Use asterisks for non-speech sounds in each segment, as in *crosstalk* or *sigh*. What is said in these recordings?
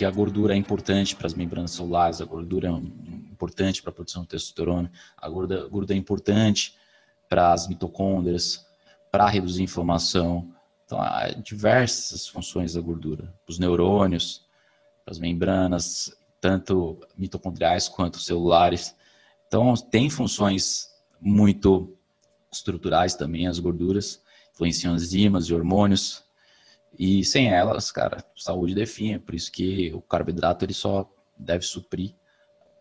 Porque a gordura é importante para as membranas celulares, a gordura é importante para a produção de testosterona, a gordura, é importante para as mitocôndrias, para reduzir inflamação. Então, há diversas funções da gordura. Os neurônios, as membranas, tanto mitocondriais quanto celulares. Então, tem funções muito estruturais também, as gorduras, influenciam enzimas e hormônios. E sem elas, cara, saúde define. Por isso que o carboidrato ele só deve suprir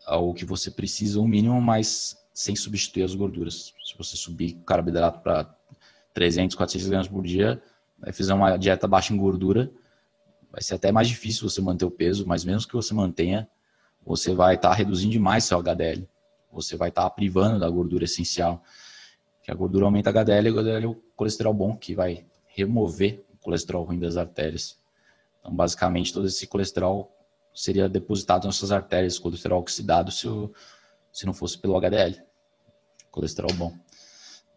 ao que você precisa, o mínimo, mas sem substituir as gorduras. Se você subir carboidrato para 300, 400 gramas por dia, vai fazer uma dieta baixa em gordura, vai ser até mais difícil você manter o peso, mas mesmo que você mantenha, você vai estar tá reduzindo demais seu HDL. Você vai estar tá privando da gordura essencial. Que a gordura aumenta HDL e o HDL é o colesterol bom que vai remover o colesterol ruim das artérias. Então, basicamente, todo esse colesterol seria depositado nas suas artérias, colesterol oxidado, se, o, se não fosse pelo HDL. Colesterol bom.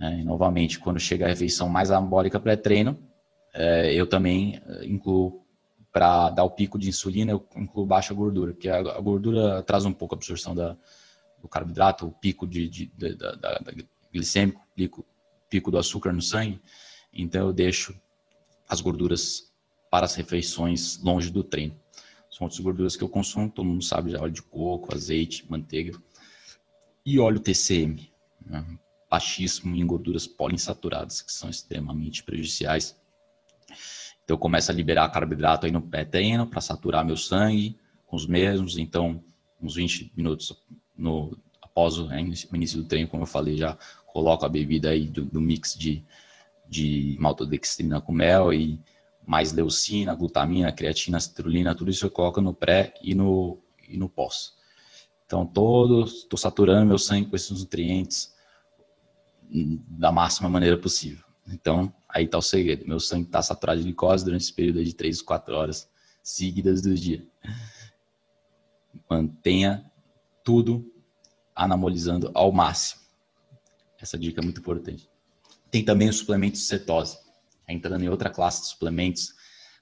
É, e, novamente, quando chega a refeição mais anabólica pré-treino, é, eu também é, incluo para dar o pico de insulina, eu incluo baixa gordura, porque a, gordura traz um pouco a absorção da, do carboidrato, o pico de, de, de da, da, da, glicêmico, pico, pico do açúcar no sangue. Então eu deixo as gorduras para as refeições longe do treino. São outras gorduras que eu consumo, todo mundo sabe já, óleo de coco, azeite, manteiga e óleo TCM, né? baixíssimo em gorduras poliinsaturadas, que são extremamente prejudiciais então eu começo a liberar carboidrato aí no pré-treino para saturar meu sangue com os mesmos. Então, uns 20 minutos no, após o início do treino, como eu falei, já coloco a bebida aí do, do mix de, de maltodextrina com mel e mais leucina, glutamina, creatina, citrulina, tudo isso eu coloco no pré e no, e no pós. Então, todos, estou saturando meu sangue com esses nutrientes da máxima maneira possível. Então, aí está o segredo. Meu sangue está saturado de glicose durante esse período de 3, 4 horas seguidas do dia. Mantenha tudo anabolizando ao máximo. Essa dica é muito importante. Tem também os suplementos de cetose. Entrando em outra classe de suplementos,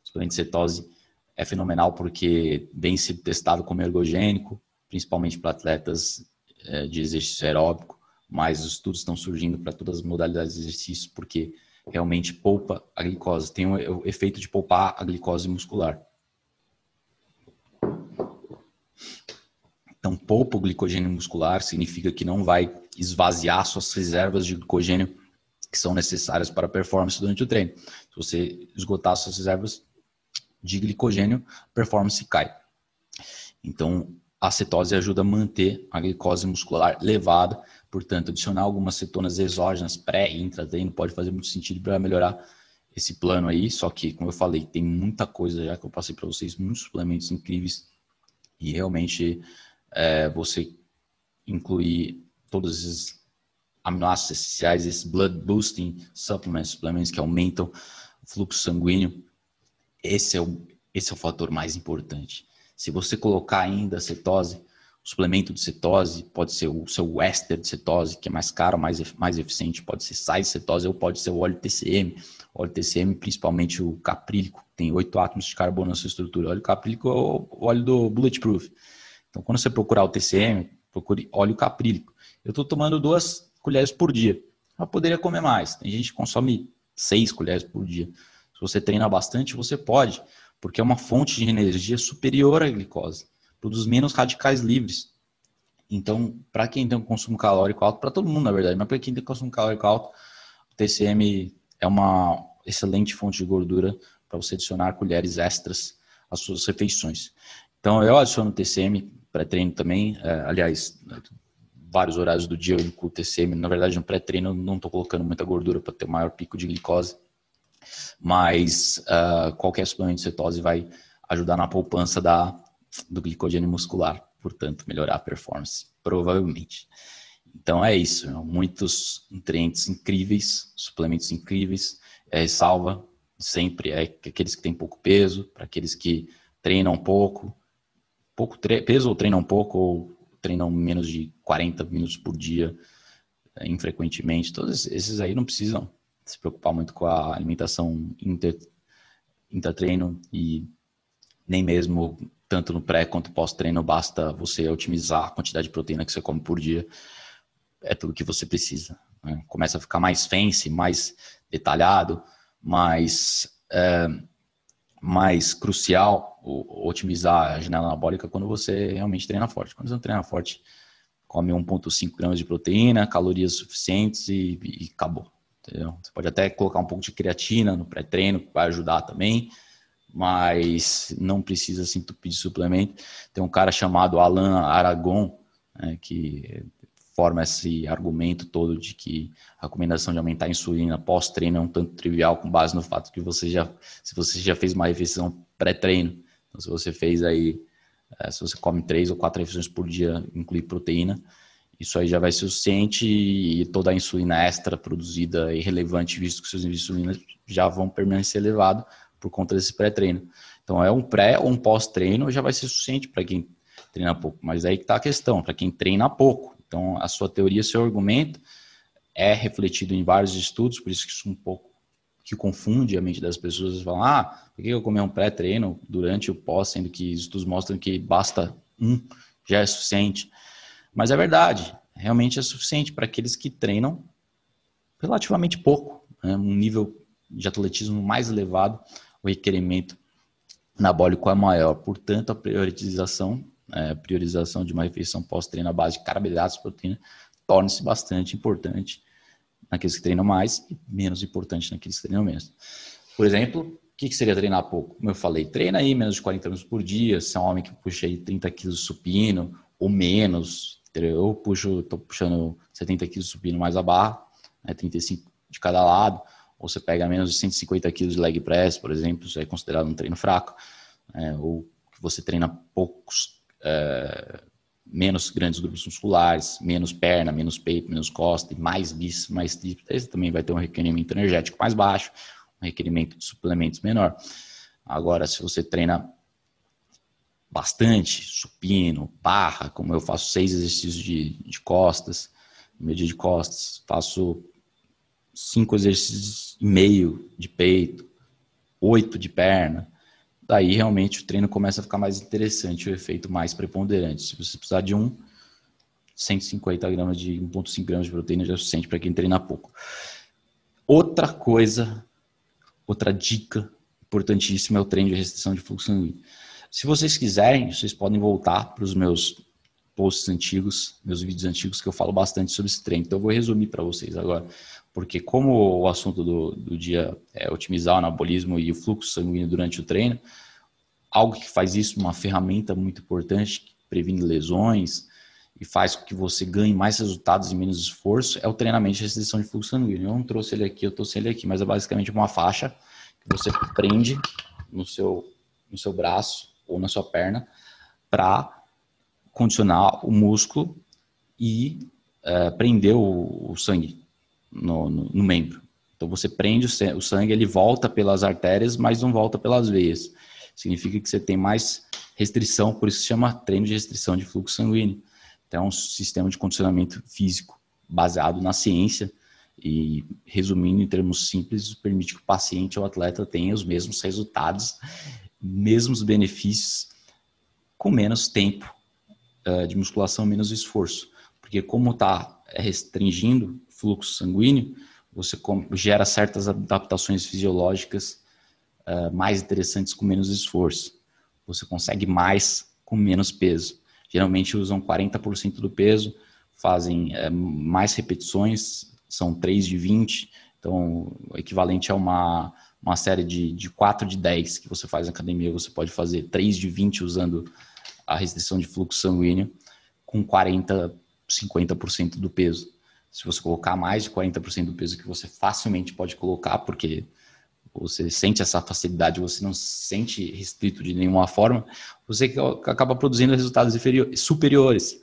o suplemento de cetose é fenomenal porque vem sido testado como ergogênico, principalmente para atletas eh, de exercício aeróbico, mas os estudos estão surgindo para todas as modalidades de exercício, porque realmente poupa a glicose, tem o efeito de poupar a glicose muscular. Então, poupa o glicogênio muscular significa que não vai esvaziar suas reservas de glicogênio que são necessárias para a performance durante o treino. Se você esgotar suas reservas de glicogênio, a performance cai. Então, a cetose ajuda a manter a glicose muscular elevada Portanto, adicionar algumas cetonas exógenas pré e intratreino pode fazer muito sentido para melhorar esse plano aí. Só que, como eu falei, tem muita coisa já que eu passei para vocês, muitos suplementos incríveis. E realmente é, você incluir todos esses aminoácidos essenciais, esses blood boosting supplements, suplementos que aumentam o fluxo sanguíneo, esse é o, esse é o fator mais importante. Se você colocar ainda cetose, suplemento de cetose, pode ser o seu éster de cetose, que é mais caro, mais, mais eficiente, pode ser sais de cetose ou pode ser o óleo TCM. O óleo TCM, principalmente o caprílico, tem oito átomos de carbono na sua estrutura. O óleo caprílico é o óleo do Bulletproof. Então, quando você procurar o TCM, procure óleo caprílico. Eu estou tomando duas colheres por dia. Eu poderia comer mais. Tem gente que consome seis colheres por dia. Se você treina bastante, você pode, porque é uma fonte de energia superior à glicose produz menos radicais livres. Então, para quem tem um consumo calórico alto, para todo mundo na verdade, mas para quem tem um consumo calórico alto, o TCM é uma excelente fonte de gordura para você adicionar colheres extras às suas refeições. Então, eu adiciono TCM pré-treino também, é, aliás, vários horários do dia eu incluo TCM. Na verdade, no pré-treino não estou colocando muita gordura para ter um maior pico de glicose, mas uh, qualquer suplemento de cetose vai ajudar na poupança da do glicogênio muscular, portanto, melhorar a performance, provavelmente. Então é isso, muitos nutrientes incríveis, suplementos incríveis, é, salva sempre é aqueles que têm pouco peso, para aqueles que treinam pouco, pouco peso ou treinam pouco ou treinam menos de 40 minutos por dia, é, infrequentemente. Todos esses aí não precisam se preocupar muito com a alimentação inter, intertreino e nem mesmo tanto no pré quanto pós-treino, basta você otimizar a quantidade de proteína que você come por dia. É tudo que você precisa. Né? Começa a ficar mais fancy, mais detalhado, mais, é, mais crucial otimizar a janela anabólica quando você realmente treina forte. Quando você não treina forte, come 1,5 gramas de proteína, calorias suficientes e, e acabou. Entendeu? Você pode até colocar um pouco de creatina no pré-treino, que vai ajudar também mas não precisa se entupir de suplemento. Tem um cara chamado Alan Aragon, né, que forma esse argumento todo de que a recomendação de aumentar a insulina pós-treino é um tanto trivial com base no fato que você já, se você já fez uma refeição pré-treino, então se você fez aí, é, se você come três ou quatro refeições por dia, inclui proteína, isso aí já vai ser suficiente e toda a insulina extra produzida é irrelevante, visto que seus níveis de insulina já vão permanecer elevados, por conta desse pré-treino. Então, é um pré ou um pós-treino já vai ser suficiente para quem treina pouco. Mas aí que está a questão, para quem treina pouco. Então, a sua teoria, seu argumento é refletido em vários estudos, por isso que isso é um pouco que confunde a mente das pessoas. Falam, ah, por que eu comer um pré-treino durante o pós, sendo que estudos mostram que basta um, já é suficiente. Mas é verdade, realmente é suficiente para aqueles que treinam relativamente pouco, né? um nível de atletismo mais elevado o requerimento anabólico é maior. Portanto, a priorização, é, priorização de uma refeição pós-treino à base de carboidratos e proteína torna-se bastante importante naqueles que treinam mais e menos importante naqueles que treinam menos. Por exemplo, o que, seria treinar pouco? Como eu falei, treina aí menos de 40 minutos por dia, se é um homem que puxa aí 30 quilos supino ou menos, eu puxo, estou puxando 70 quilos supino mais a barra, né, 35 de cada lado, ou você pega menos de 150 quilos de leg press, por exemplo, isso é considerado um treino fraco, é, ou que você treina poucos, é, menos grandes grupos musculares, menos perna, menos peito, menos costa, e mais bíceps, mais tríceps, você também vai ter um requerimento energético mais baixo, um requerimento de suplementos menor. Agora, se você treina bastante, supino, barra, como eu faço seis exercícios de, de costas, média de costas, faço cinco exercícios e meio de peito, oito de perna, daí realmente o treino começa a ficar mais interessante, o efeito mais preponderante. Se você precisar de um, 150 gramas de 1,5 gramas de proteína já é suficiente para quem treina pouco. Outra coisa, outra dica importantíssima é o treino de restrição de fluxo sanguíneo. Se vocês quiserem, vocês podem voltar para os meus posts antigos, meus vídeos antigos, que eu falo bastante sobre esse treino. Então eu vou resumir para vocês agora porque como o assunto do, do dia é otimizar o anabolismo e o fluxo sanguíneo durante o treino, algo que faz isso uma ferramenta muito importante, que previne lesões e faz com que você ganhe mais resultados e menos esforço, é o treinamento de restrição de fluxo sanguíneo. Eu não trouxe ele aqui, eu trouxe ele aqui, mas é basicamente uma faixa que você prende no seu, no seu braço ou na sua perna para condicionar o músculo e é, prender o, o sangue no, no, no membro. Então você prende o sangue, ele volta pelas artérias, mas não volta pelas veias. Significa que você tem mais restrição, por isso se chama treino de restrição de fluxo sanguíneo. Então é um sistema de condicionamento físico baseado na ciência e, resumindo em termos simples, permite que o paciente ou atleta tenha os mesmos resultados, mesmos benefícios, com menos tempo uh, de musculação, menos esforço. Porque como está restringindo fluxo sanguíneo, você gera certas adaptações fisiológicas uh, mais interessantes com menos esforço. Você consegue mais com menos peso. Geralmente usam 40% do peso, fazem uh, mais repetições, são 3 de 20, então equivalente a uma, uma série de, de 4 de 10 que você faz na academia, você pode fazer 3 de 20 usando a restrição de fluxo sanguíneo com 40, 50% do peso se você colocar mais de 40% do peso que você facilmente pode colocar, porque você sente essa facilidade, você não se sente restrito de nenhuma forma, você acaba produzindo resultados superiores.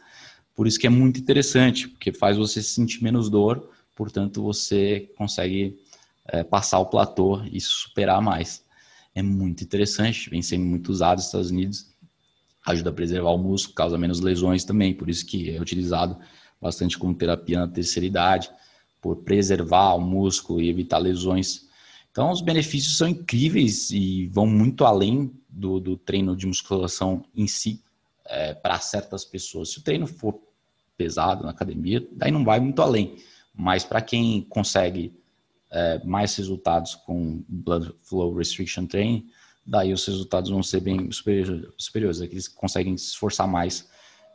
Por isso que é muito interessante, porque faz você sentir menos dor, portanto você consegue é, passar o platô e superar mais. É muito interessante, vem sendo muito usado nos Estados Unidos ajuda a preservar o músculo, causa menos lesões também, por isso que é utilizado bastante como terapia na terceira idade, por preservar o músculo e evitar lesões. Então, os benefícios são incríveis e vão muito além do, do treino de musculação em si é, para certas pessoas. Se o treino for pesado na academia, daí não vai muito além. Mas para quem consegue é, mais resultados com Blood Flow Restriction Training, daí os resultados vão ser bem superiores, superiores aqueles que conseguem se esforçar mais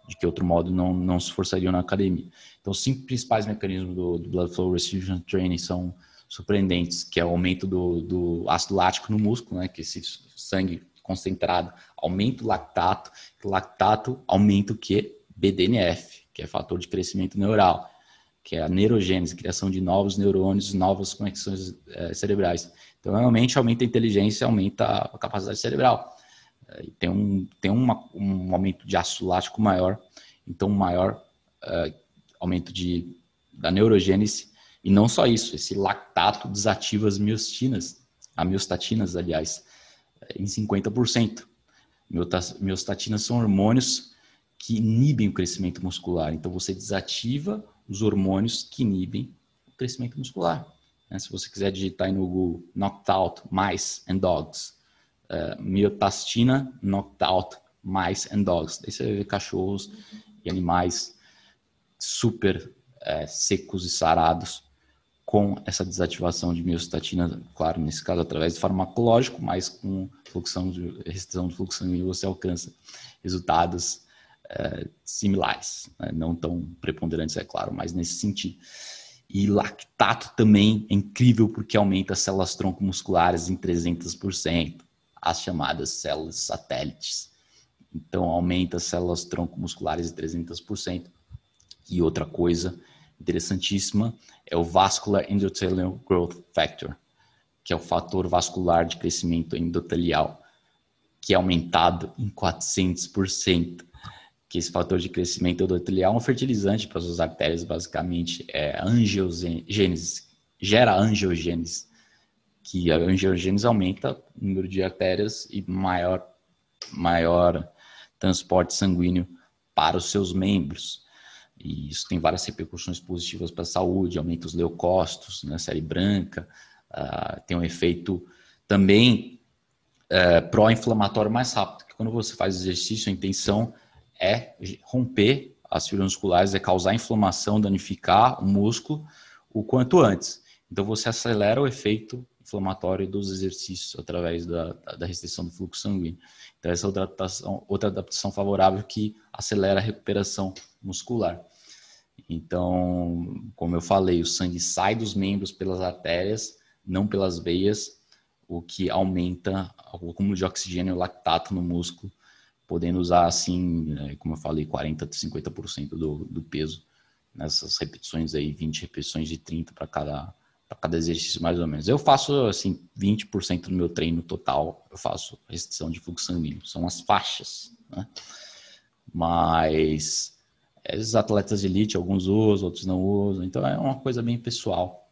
de que outro modo não, não se esforçariam na academia. Então, os cinco principais mecanismos do, do Blood Flow Restriction Training são surpreendentes, que é o aumento do, do ácido lático no músculo, né, que esse sangue concentrado aumenta o lactato, o lactato aumenta o que? BDNF, que é fator de crescimento neural, que é a neurogênese, criação de novos neurônios, novas conexões é, cerebrais. Então, realmente aumenta a inteligência, aumenta a capacidade cerebral. Tem um, tem uma, um aumento de ácido lático maior, então maior uh, aumento de, da neurogênese. E não só isso, esse lactato desativa as miostinas, as miostatinas, aliás, em 50%. Miostatinas são hormônios que inibem o crescimento muscular. Então, você desativa os hormônios que inibem o crescimento muscular. Né? Se você quiser digitar aí no Google knocked out mice and dogs, uh, miotastina knocked out mice and dogs. Daí você ver cachorros e animais super é, secos e sarados com essa desativação de miostatina, claro, nesse caso através do farmacológico, mas com fluxão de, restrição de fluxo sanguíneo você alcança resultados é, similares, né? não tão preponderantes, é claro, mas nesse sentido. E lactato também é incrível porque aumenta as células tronco musculares em 300%, as chamadas células satélites. Então, aumenta as células tronco musculares em 300%. E outra coisa interessantíssima é o Vascular Endothelial Growth Factor, que é o fator vascular de crescimento endotelial, que é aumentado em 400%. Que esse fator de crescimento endotelial é um fertilizante para as suas artérias, basicamente, é angiogênese, gera angiogênese, que a angiogênese aumenta o número de artérias e maior, maior transporte sanguíneo para os seus membros. E isso tem várias repercussões positivas para a saúde, aumenta os leucócitos na né, série branca, uh, tem um efeito também uh, pró-inflamatório mais rápido, que quando você faz exercício, a intenção é romper as fibras musculares, é causar inflamação, danificar o músculo o quanto antes. Então você acelera o efeito inflamatório dos exercícios através da, da restrição do fluxo sanguíneo. Então, essa é outra adaptação, outra adaptação favorável que acelera a recuperação muscular. Então, como eu falei, o sangue sai dos membros pelas artérias, não pelas veias, o que aumenta o acúmulo de oxigênio e lactato no músculo, podendo usar, assim, né, como eu falei, 40% a 50% do, do peso nessas repetições aí, 20 repetições de 30 para cada para cada exercício mais ou menos. Eu faço assim 20% do meu treino total, eu faço restrição de fluxo sanguíneo, são as faixas, né? Mas os atletas de elite, alguns usam, outros não usam, então é uma coisa bem pessoal.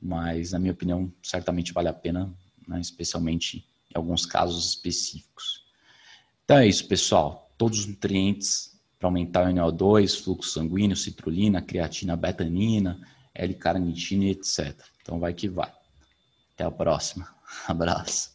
Mas na minha opinião, certamente vale a pena, né? especialmente em alguns casos específicos. Então é isso, pessoal. Todos os nutrientes para aumentar o NO2, fluxo sanguíneo, citrulina, creatina, betanina, L-carnitina, etc. Então vai que vai. Até a próxima. *laughs* Abraço.